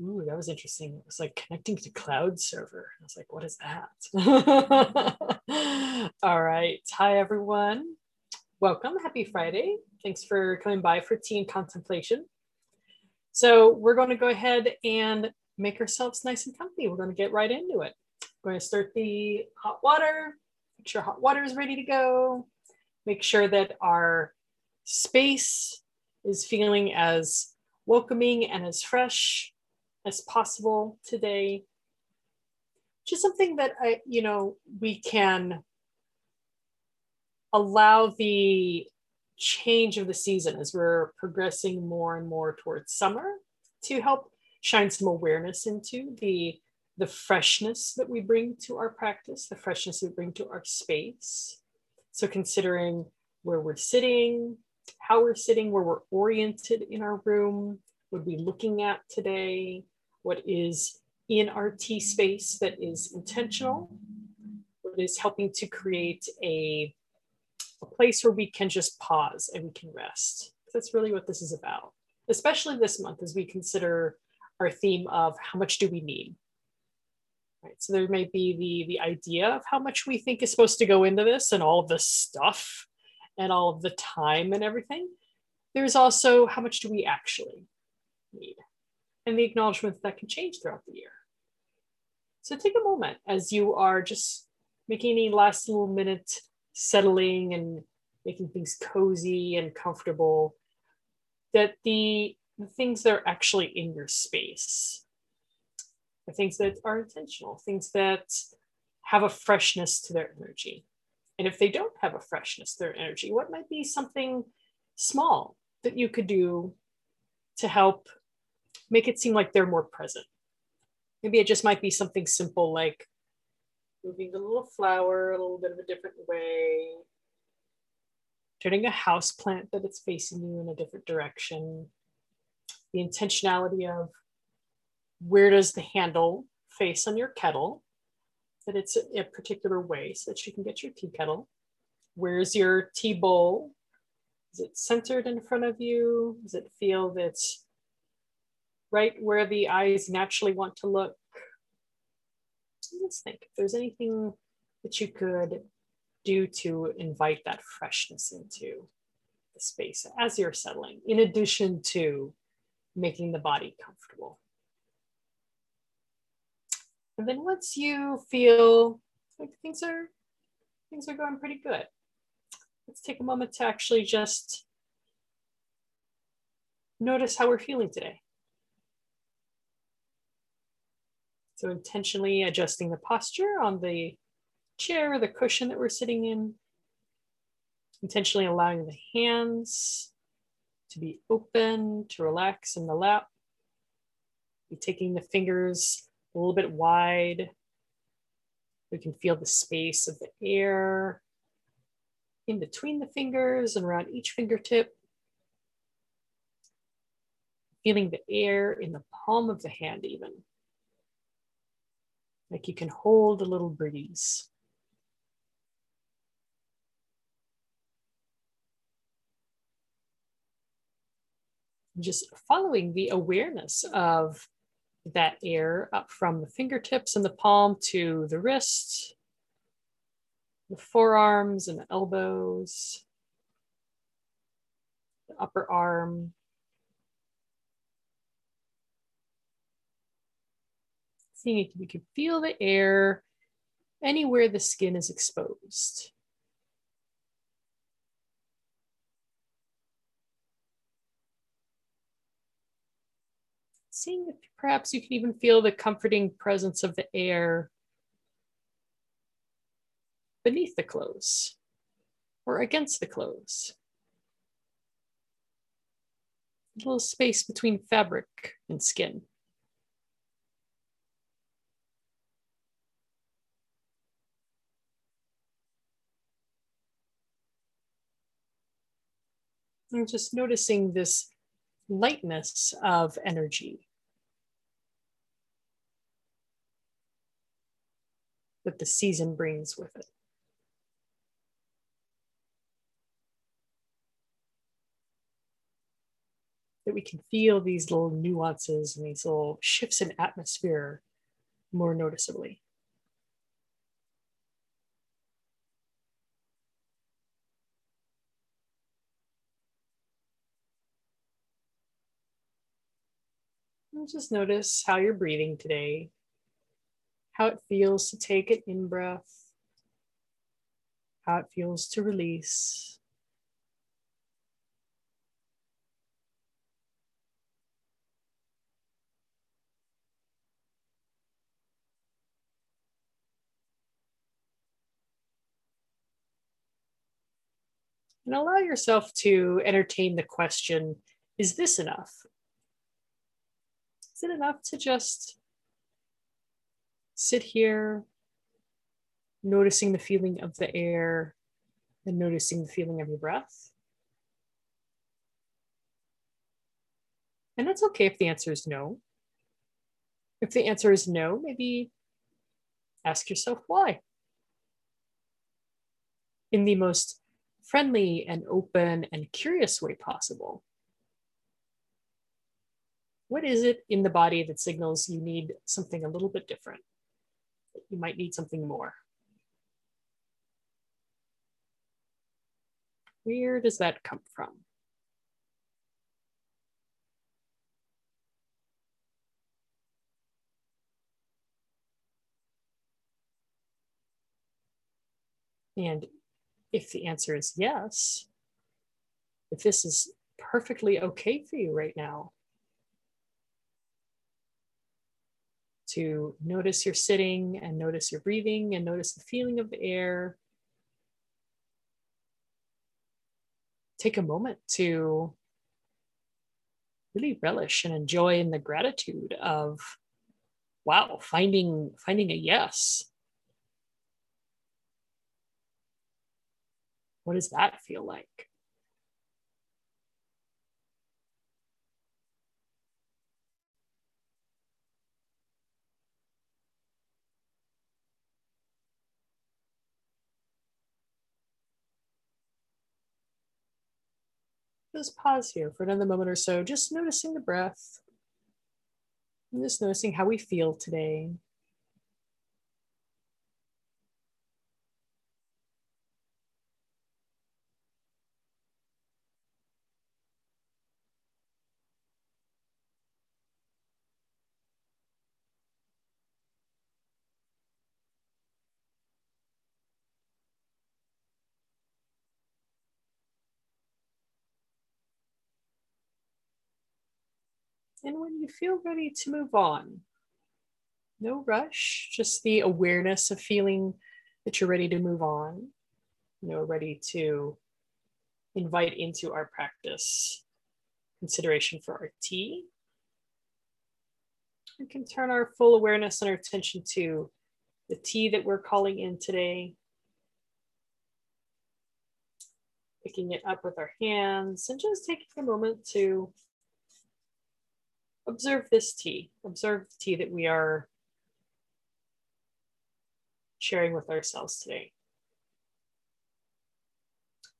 Ooh, that was interesting. It was like connecting to cloud server. I was like, what is that? All right. Hi, everyone. Welcome. Happy Friday. Thanks for coming by for tea and contemplation. So we're going to go ahead and make ourselves nice and comfy. We're going to get right into it. We're going to start the hot water. Make sure hot water is ready to go. Make sure that our space is feeling as welcoming and as fresh as possible today. Just something that I, you know, we can allow the change of the season as we're progressing more and more towards summer to help shine some awareness into the the freshness that we bring to our practice, the freshness we bring to our space. So considering where we're sitting, how we're sitting, where we're oriented in our room, what we're looking at today, what is in our tea space that is intentional, what is helping to create a, a place where we can just pause and we can rest. That's really what this is about, especially this month as we consider our theme of how much do we need? Right, so there may be the, the idea of how much we think is supposed to go into this and all of the stuff and all of the time and everything. There's also how much do we actually need? And the acknowledgments that, can change throughout the year. So take a moment as you are just making any last little minute settling and making things cozy and comfortable, that the, the things that are actually in your space, the things that are intentional, things that have a freshness to their energy. And if they don't have a freshness to their energy, what might be something small that you could do to help make it seem like they're more present. Maybe it just might be something simple like moving the little flower a little bit of a different way, turning a house plant that it's facing you in a different direction, the intentionality of where does the handle face on your kettle, that it's a, particular way so that you can get your tea kettle. Where's your tea bowl? Is it centered in front of you? Does it feel that right where the eyes naturally want to look. Let's think if there's anything that you could do to invite that freshness into the space as you're settling, in addition to making the body comfortable. And then once you feel like things are things are going pretty good, let's take a moment to actually just notice how we're feeling today. So intentionally adjusting the posture on the chair, or the cushion that we're sitting in. Intentionally allowing the hands to be open, to relax in the lap. Be taking the fingers a little bit wide. We can feel the space of the air in between the fingers and around each fingertip. Feeling the air in the palm of the hand even like you can hold a little breeze. Just following the awareness of that air up from the fingertips and the palm to the wrist, the forearms and the elbows, the upper arm, seeing if you can feel the air anywhere the skin is exposed. Seeing if perhaps you can even feel the comforting presence of the air beneath the clothes or against the clothes. A little space between fabric and skin. And just noticing this lightness of energy that the season brings with it. that we can feel these little nuances and these little shifts in atmosphere more noticeably. Just notice how you're breathing today, how it feels to take an in breath, how it feels to release. And allow yourself to entertain the question is this enough? Is it enough to just sit here, noticing the feeling of the air and noticing the feeling of your breath? And that's okay if the answer is no. If the answer is no, maybe ask yourself why. In the most friendly and open and curious way possible what is it in the body that signals you need something a little bit different? You might need something more. Where does that come from? And if the answer is yes, if this is perfectly okay for you right now, to notice your sitting and notice your breathing and notice the feeling of the air. Take a moment to really relish and enjoy in the gratitude of wow finding finding a yes what does that feel like Just pause here for another moment or so, just noticing the breath. Just noticing how we feel today. And when you feel ready to move on, no rush, just the awareness of feeling that you're ready to move on, you know, ready to invite into our practice consideration for our tea. We can turn our full awareness and our attention to the tea that we're calling in today. Picking it up with our hands and just taking a moment to observe this tea, observe the tea that we are sharing with ourselves today.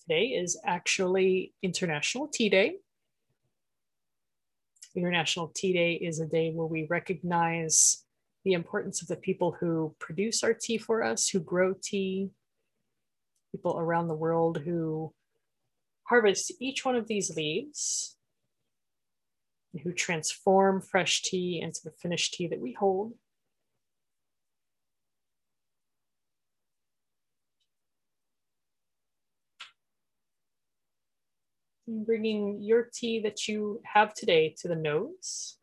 Today is actually International Tea Day. International Tea Day is a day where we recognize the importance of the people who produce our tea for us, who grow tea, people around the world who harvest each one of these leaves who transform fresh tea into the finished tea that we hold. bringing your tea that you have today to the nose.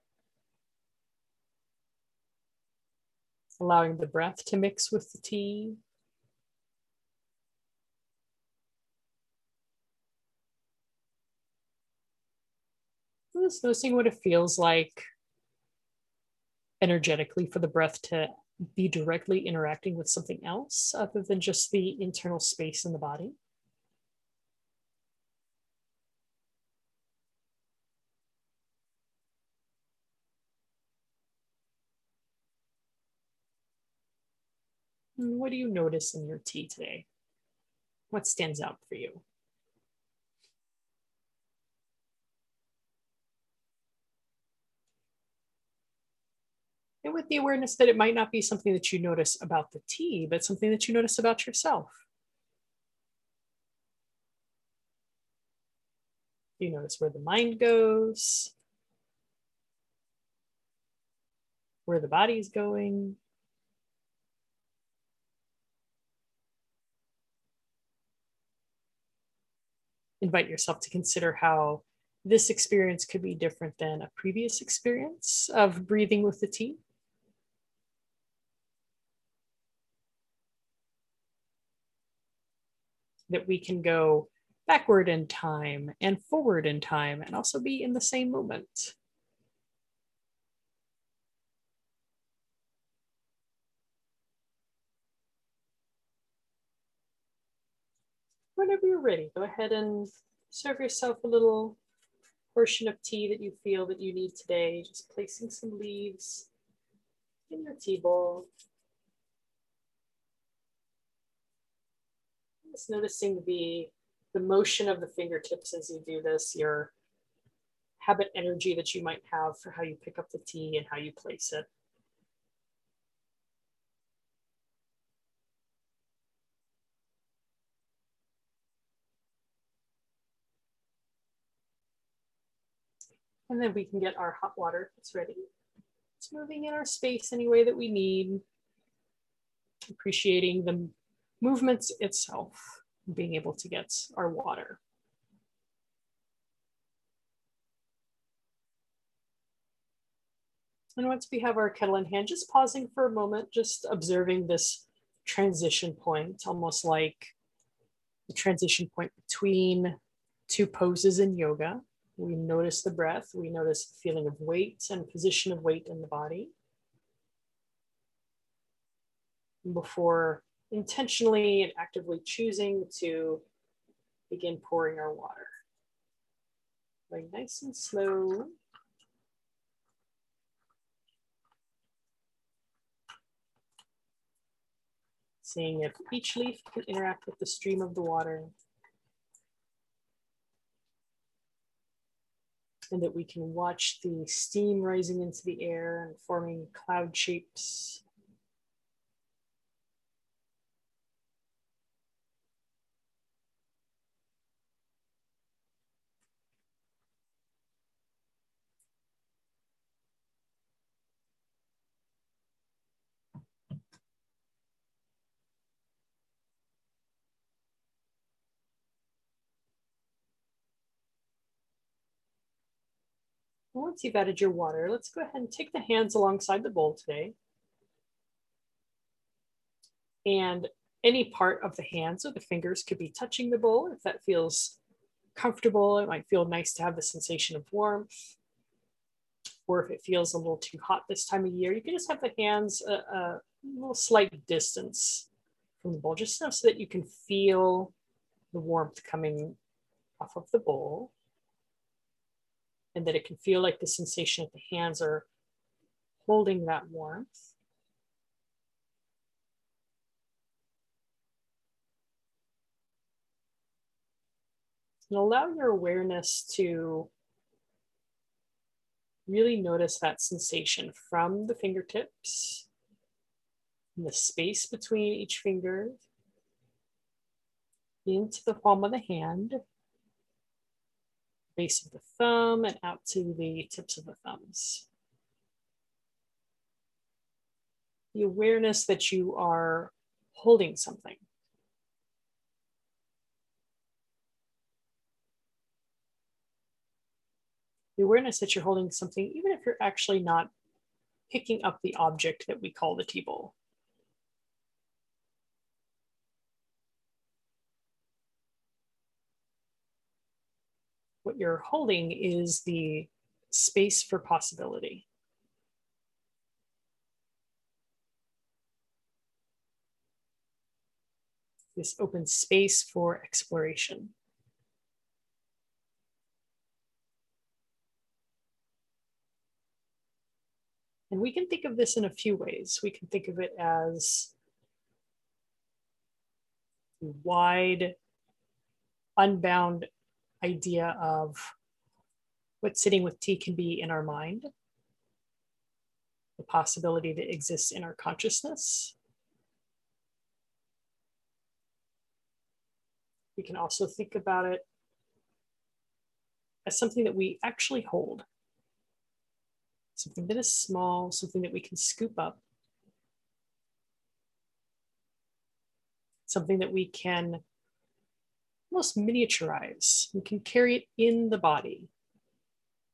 Allowing the breath to mix with the tea. Noticing what it feels like energetically for the breath to be directly interacting with something else other than just the internal space in the body. what do you notice in your tea today? What stands out for you? And with the awareness that it might not be something that you notice about the tea, but something that you notice about yourself. You notice where the mind goes, where the body's going. Invite yourself to consider how this experience could be different than a previous experience of breathing with the tea. That we can go backward in time and forward in time and also be in the same moment. Whenever you're ready, go ahead and serve yourself a little portion of tea that you feel that you need today. Just placing some leaves in your tea bowl. Just noticing the, the motion of the fingertips as you do this, your habit energy that you might have for how you pick up the tea and how you place it. And then we can get our hot water It's ready. It's moving in our space any way that we need. Appreciating the movements itself, being able to get our water. And once we have our kettle in hand, just pausing for a moment, just observing this transition point, almost like the transition point between two poses in yoga. We notice the breath, we notice the feeling of weight and position of weight in the body. Before intentionally and actively choosing to begin pouring our water. Going nice and slow. Seeing if each leaf can interact with the stream of the water. and that we can watch the steam rising into the air and forming cloud shapes. Once you've added your water, let's go ahead and take the hands alongside the bowl today. And any part of the hands or the fingers could be touching the bowl if that feels comfortable. It might feel nice to have the sensation of warmth. Or if it feels a little too hot this time of year, you can just have the hands a, a little slight distance from the bowl, just enough so that you can feel the warmth coming off of the bowl and that it can feel like the sensation of the hands are holding that warmth. And allow your awareness to really notice that sensation from the fingertips, the space between each finger, into the palm of the hand, base of the thumb and out to the tips of the thumbs. The awareness that you are holding something. The awareness that you're holding something, even if you're actually not picking up the object that we call the tea you're holding is the space for possibility. This open space for exploration. And we can think of this in a few ways. We can think of it as wide, unbound idea of what sitting with tea can be in our mind. the possibility that exists in our consciousness. We can also think about it as something that we actually hold, something that is small, something that we can scoop up, something that we can almost miniaturize. We can carry it in the body.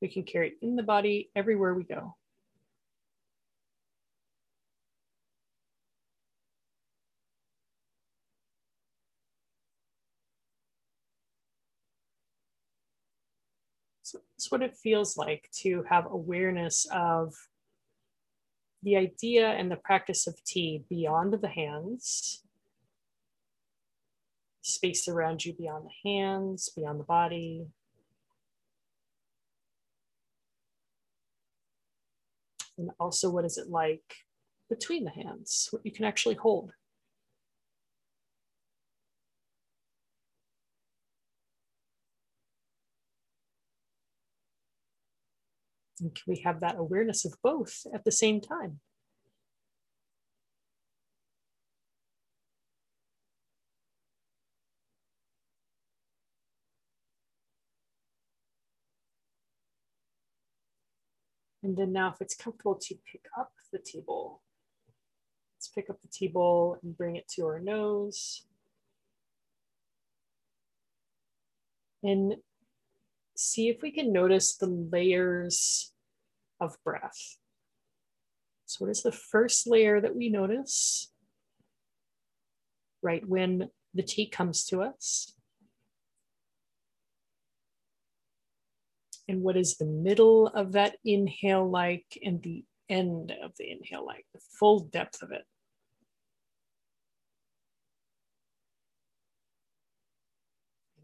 We can carry it in the body everywhere we go. So that's what it feels like to have awareness of the idea and the practice of tea beyond the hands, space around you beyond the hands, beyond the body. And also, what is it like between the hands, what you can actually hold? And can we have that awareness of both at the same time? And then now if it's comfortable to pick up the tea bowl, let's pick up the tea bowl and bring it to our nose. And see if we can notice the layers of breath. So what is the first layer that we notice? Right when the tea comes to us. And what is the middle of that inhale like and the end of the inhale like, the full depth of it.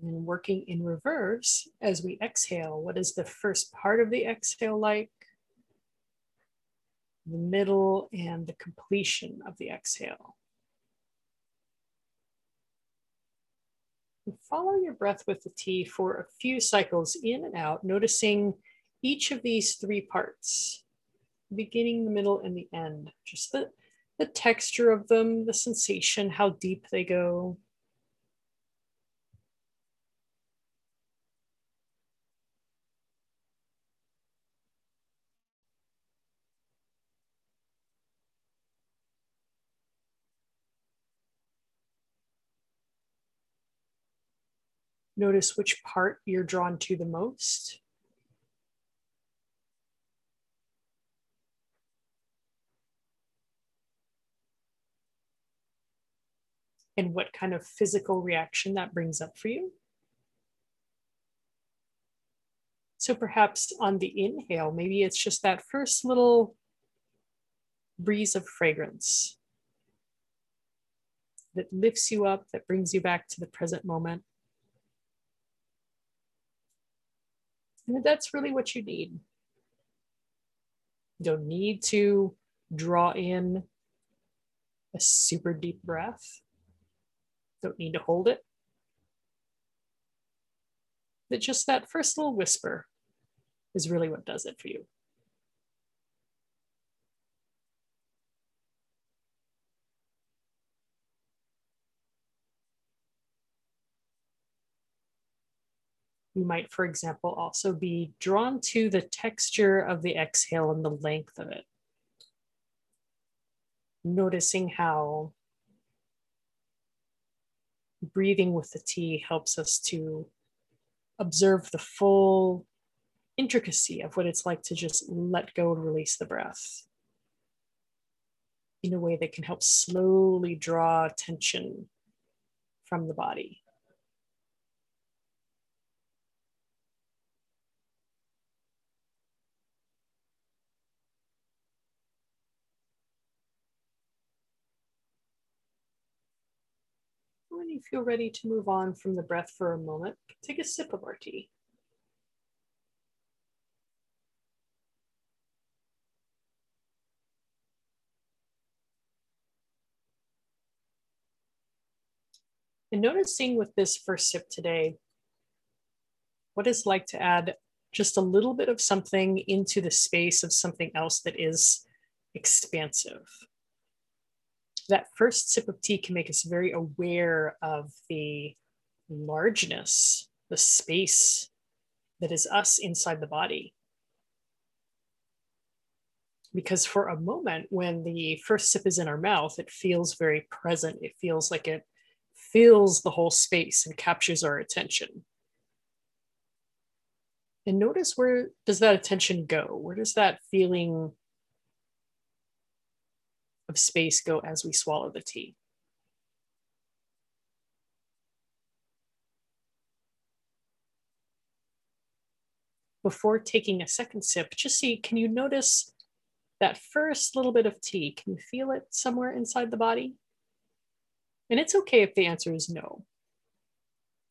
And then working in reverse as we exhale, what is the first part of the exhale like? The middle and the completion of the exhale. Follow your breath with the tea for a few cycles in and out, noticing each of these three parts, beginning, the middle, and the end. Just the, the texture of them, the sensation, how deep they go. Notice which part you're drawn to the most. And what kind of physical reaction that brings up for you. So perhaps on the inhale, maybe it's just that first little breeze of fragrance that lifts you up, that brings you back to the present moment. That's really what you need. You don't need to draw in a super deep breath. Don't need to hold it. But just that first little whisper is really what does it for you. You might, for example, also be drawn to the texture of the exhale and the length of it. Noticing how breathing with the tea helps us to observe the full intricacy of what it's like to just let go and release the breath in a way that can help slowly draw tension from the body. When you feel ready to move on from the breath for a moment, take a sip of our tea. And noticing with this first sip today, what it's like to add just a little bit of something into the space of something else that is expansive. That first sip of tea can make us very aware of the largeness, the space that is us inside the body. Because for a moment, when the first sip is in our mouth, it feels very present. It feels like it fills the whole space and captures our attention. And notice where does that attention go? Where does that feeling of space go as we swallow the tea? Before taking a second sip, just see, can you notice that first little bit of tea? Can you feel it somewhere inside the body? And it's okay if the answer is no.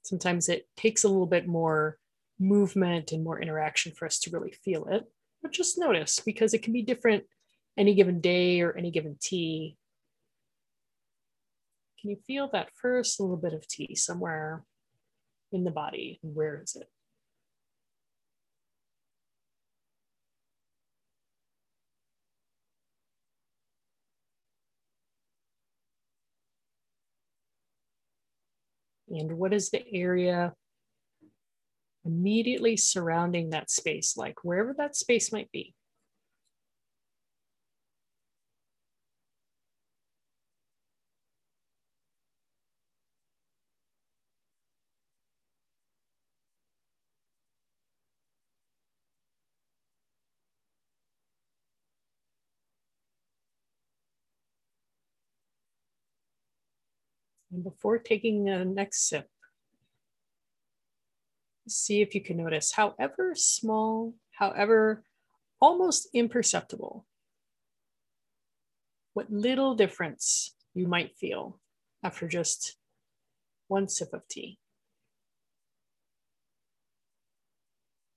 Sometimes it takes a little bit more movement and more interaction for us to really feel it. But just notice because it can be different any given day or any given tea. Can you feel that first little bit of tea somewhere in the body? Where is it? And what is the area immediately surrounding that space, like wherever that space might be? And before taking the next sip, see if you can notice, however small, however almost imperceptible, what little difference you might feel after just one sip of tea.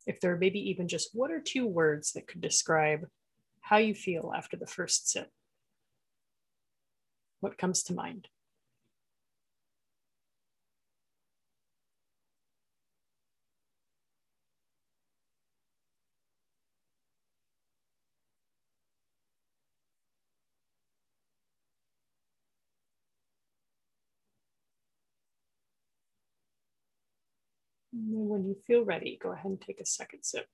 If there are maybe even just one or two words that could describe how you feel after the first sip, what comes to mind? And when you feel ready, go ahead and take a second sip.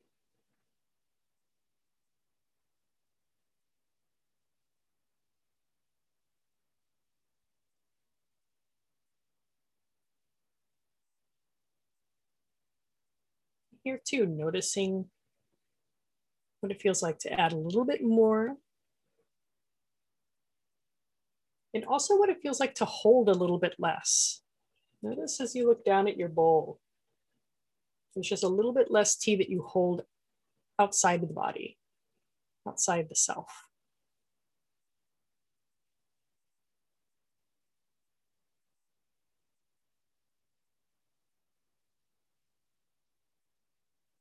Here too, noticing what it feels like to add a little bit more. And also what it feels like to hold a little bit less. Notice as you look down at your bowl, there's just a little bit less tea that you hold outside of the body, outside the self.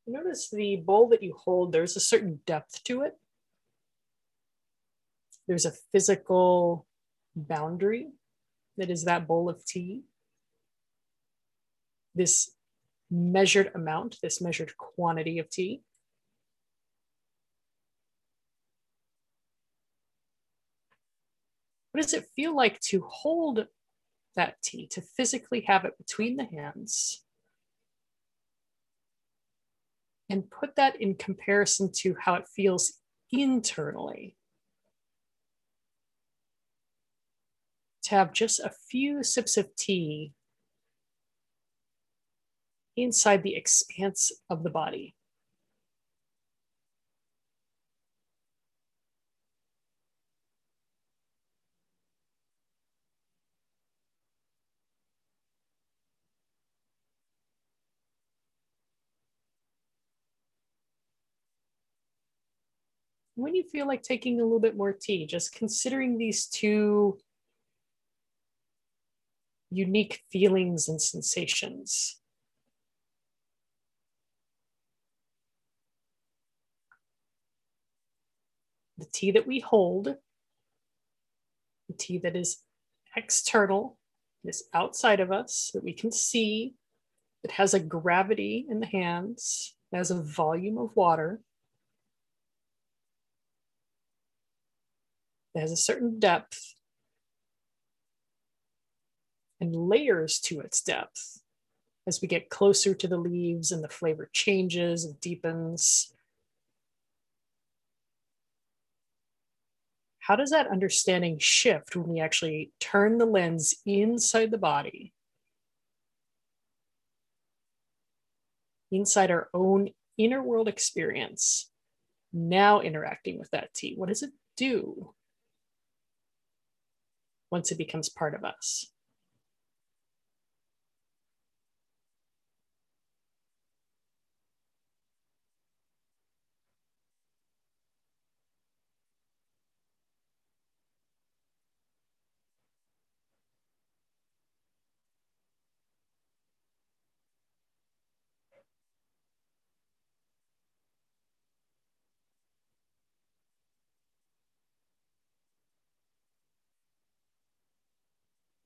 Notice the bowl that you hold, there's a certain depth to it. There's a physical boundary that is that bowl of tea. This measured amount, this measured quantity of tea. What does it feel like to hold that tea, to physically have it between the hands? And put that in comparison to how it feels internally. To have just a few sips of tea inside the expanse of the body. When you feel like taking a little bit more tea, just considering these two unique feelings and sensations. The tea that we hold, the tea that is external, is outside of us, that we can see, it has a gravity in the hands, it has a volume of water. that has a certain depth and layers to its depth as we get closer to the leaves and the flavor changes and deepens. How does that understanding shift when we actually turn the lens inside the body, inside our own inner world experience, now interacting with that tea? What does it do once it becomes part of us?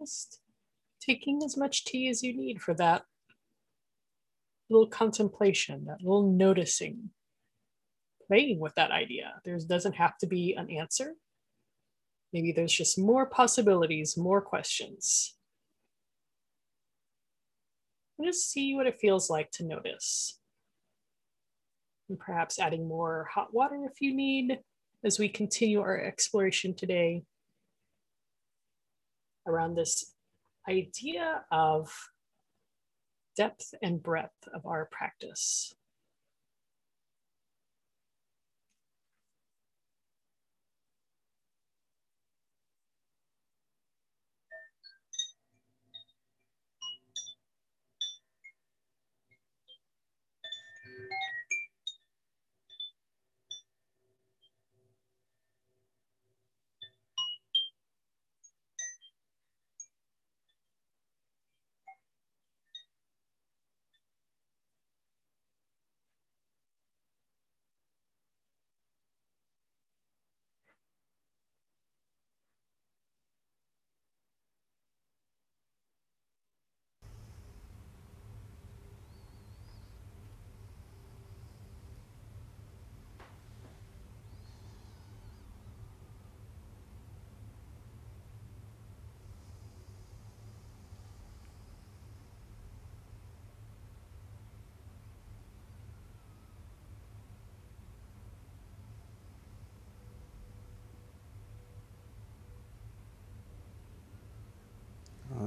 Just taking as much tea as you need for that little contemplation, that little noticing, playing with that idea. There doesn't have to be an answer. Maybe there's just more possibilities, more questions. And just see what it feels like to notice. And perhaps adding more hot water if you need as we continue our exploration today around this idea of depth and breadth of our practice.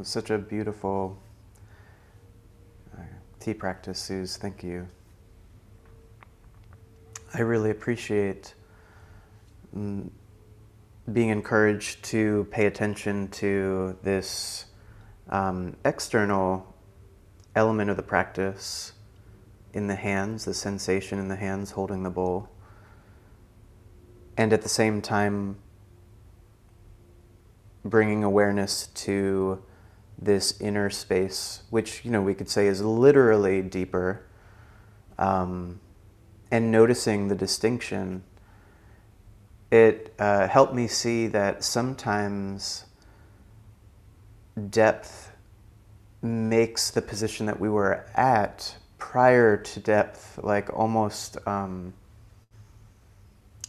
Such a beautiful uh, tea practice, Suze. Thank you. I really appreciate mm, being encouraged to pay attention to this um, external element of the practice in the hands, the sensation in the hands holding the bowl, and at the same time bringing awareness to this inner space, which you know we could say is literally deeper, um, and noticing the distinction, it uh, helped me see that sometimes depth makes the position that we were at prior to depth like almost um,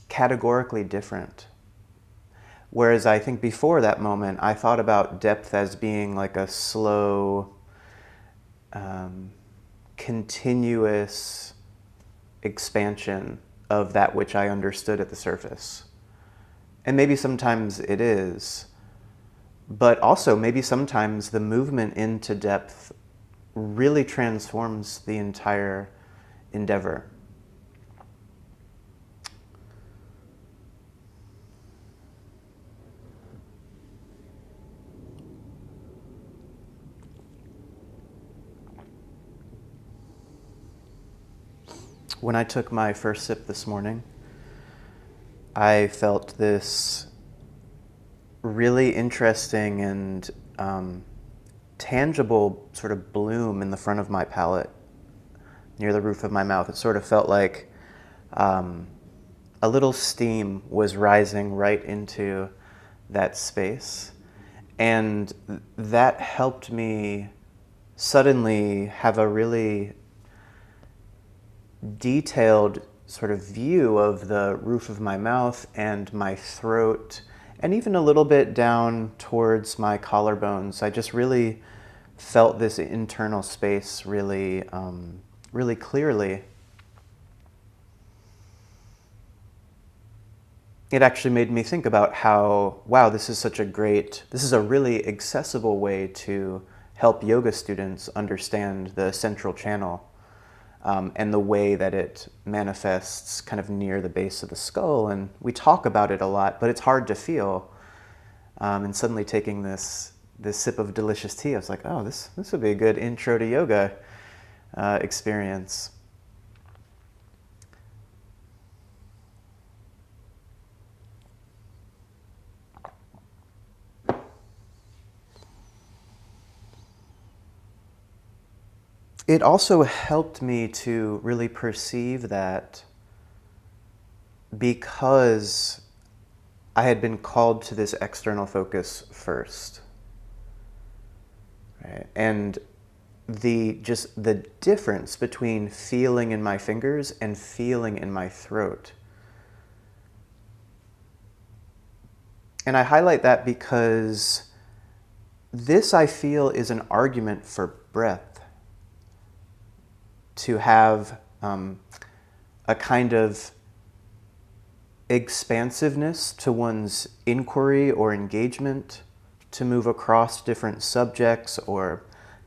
categorically different Whereas I think before that moment, I thought about depth as being like a slow, um, continuous expansion of that which I understood at the surface. And maybe sometimes it is, but also maybe sometimes the movement into depth really transforms the entire endeavor. When I took my first sip this morning, I felt this really interesting and um, tangible sort of bloom in the front of my palate near the roof of my mouth. It sort of felt like um, a little steam was rising right into that space. And that helped me suddenly have a really detailed sort of view of the roof of my mouth and my throat and even a little bit down towards my collarbones. I just really felt this internal space really, um, really clearly. It actually made me think about how, wow, this is such a great, this is a really accessible way to help yoga students understand the central channel um, and the way that it manifests kind of near the base of the skull. And we talk about it a lot, but it's hard to feel. Um, and suddenly taking this this sip of delicious tea, I was like, oh, this this would be a good intro to yoga uh, experience. It also helped me to really perceive that because I had been called to this external focus first. Right? And the just the difference between feeling in my fingers and feeling in my throat. And I highlight that because this I feel is an argument for breath to have um, a kind of expansiveness to one's inquiry or engagement, to move across different subjects or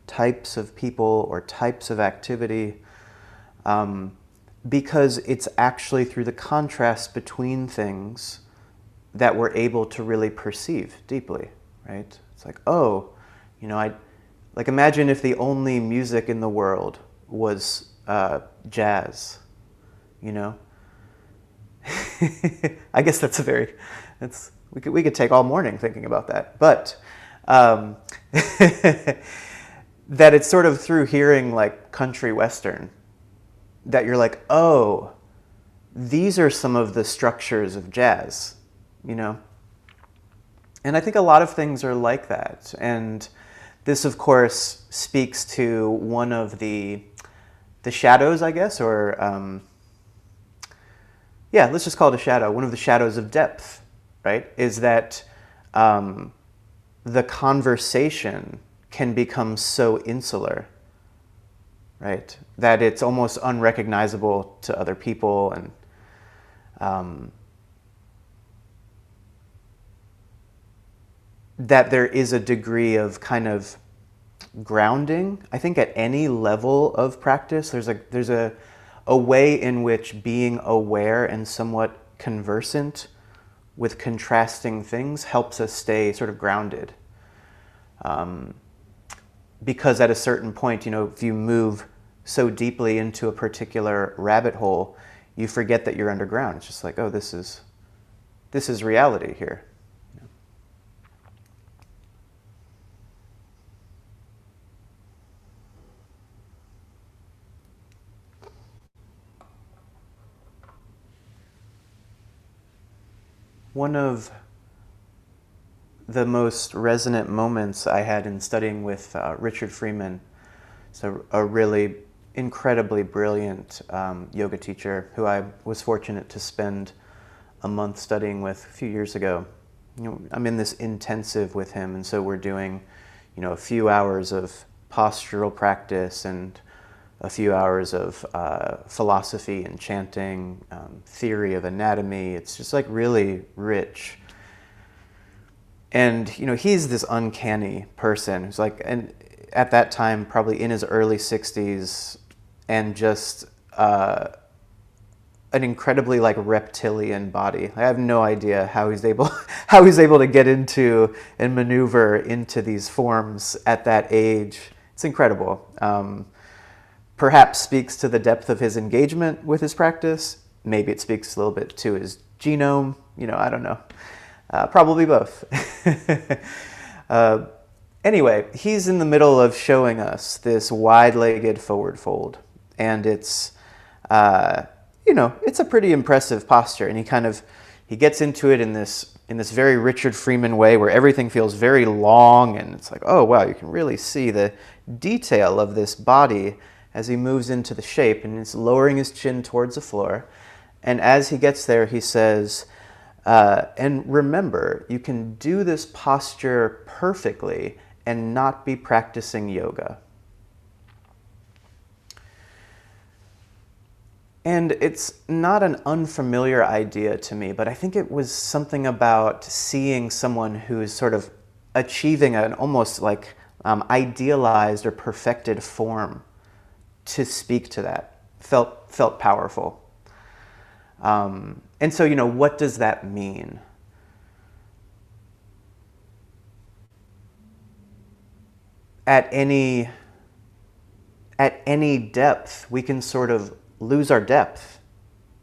types of people or types of activity, um, because it's actually through the contrast between things that we're able to really perceive deeply, right? It's like, oh, you know, I like imagine if the only music in the world was uh, jazz, you know? I guess that's a very, that's, we could, we could take all morning thinking about that. But um, that it's sort of through hearing like country western that you're like, oh, these are some of the structures of jazz, you know? And I think a lot of things are like that. And this, of course, speaks to one of the the shadows, I guess, or um, yeah, let's just call it a shadow. One of the shadows of depth, right, is that um, the conversation can become so insular, right, that it's almost unrecognizable to other people and. Um, that there is a degree of kind of grounding. I think at any level of practice, there's a there's a a way in which being aware and somewhat conversant with contrasting things helps us stay sort of grounded. Um, because at a certain point, you know, if you move so deeply into a particular rabbit hole, you forget that you're underground. It's just like, oh, this is this is reality here. One of the most resonant moments I had in studying with uh, Richard Freeman, so a really incredibly brilliant um, yoga teacher who I was fortunate to spend a month studying with a few years ago. You know, I'm in this intensive with him, and so we're doing, you know, a few hours of postural practice and a few hours of uh, philosophy and chanting, um, theory of anatomy. It's just like really rich. And you know, he's this uncanny person who's like, and at that time, probably in his early 60s, and just uh, an incredibly like reptilian body. I have no idea how he's able how he's able to get into and maneuver into these forms at that age. It's incredible. Um, perhaps speaks to the depth of his engagement with his practice. Maybe it speaks a little bit to his genome. You know, I don't know. Uh, probably both. uh, anyway, he's in the middle of showing us this wide-legged forward fold, and it's, uh, you know, it's a pretty impressive posture. And he kind of he gets into it in this in this very Richard Freeman way, where everything feels very long, and it's like, oh wow, you can really see the detail of this body as he moves into the shape and he's lowering his chin towards the floor. And as he gets there, he says, Uh, and remember, you can do this posture perfectly and not be practicing yoga. And it's not an unfamiliar idea to me, but I think it was something about seeing someone who is sort of achieving an almost like um, idealized or perfected form to speak to that felt felt powerful. Um, and so, you know, what does that mean? At any at any depth, we can sort of lose our depth.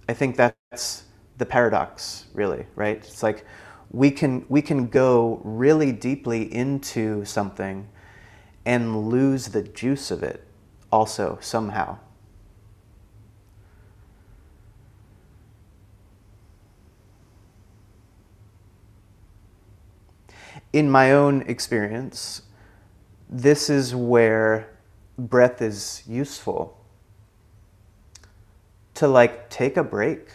I think that's the paradox, really, right? It's like we can we can go really deeply into something and lose the juice of it also somehow. In my own experience, this is where breath is useful to like take a break,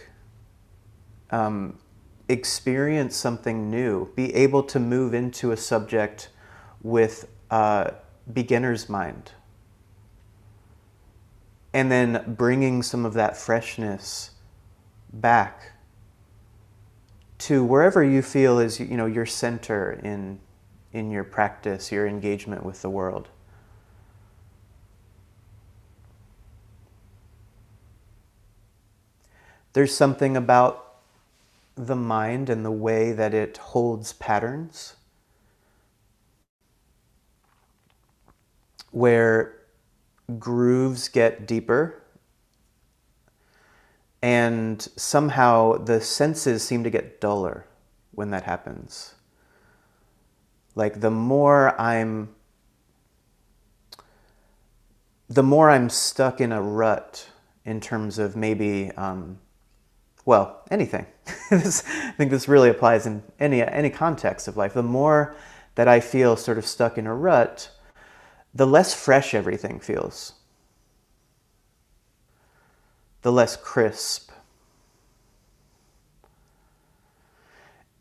um, experience something new, be able to move into a subject with a beginner's mind. And then bringing some of that freshness back to wherever you feel is you know your center in in your practice, your engagement with the world. There's something about the mind and the way that it holds patterns where grooves get deeper and somehow the senses seem to get duller when that happens. Like the more I'm the more I'm stuck in a rut in terms of maybe um, well, anything. this, I think this really applies in any, any context of life. The more that I feel sort of stuck in a rut, the less fresh everything feels, the less crisp.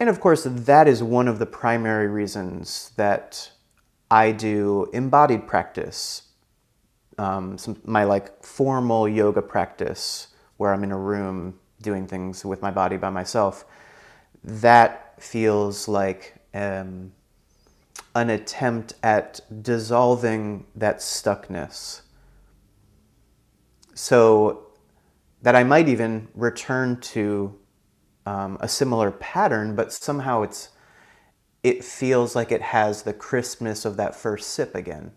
And of course, that is one of the primary reasons that I do embodied practice, um, some, my like formal yoga practice where I'm in a room doing things with my body by myself, that feels like um, an attempt at dissolving that stuckness. So that I might even return to um, a similar pattern, but somehow it's it feels like it has the crispness of that first sip again.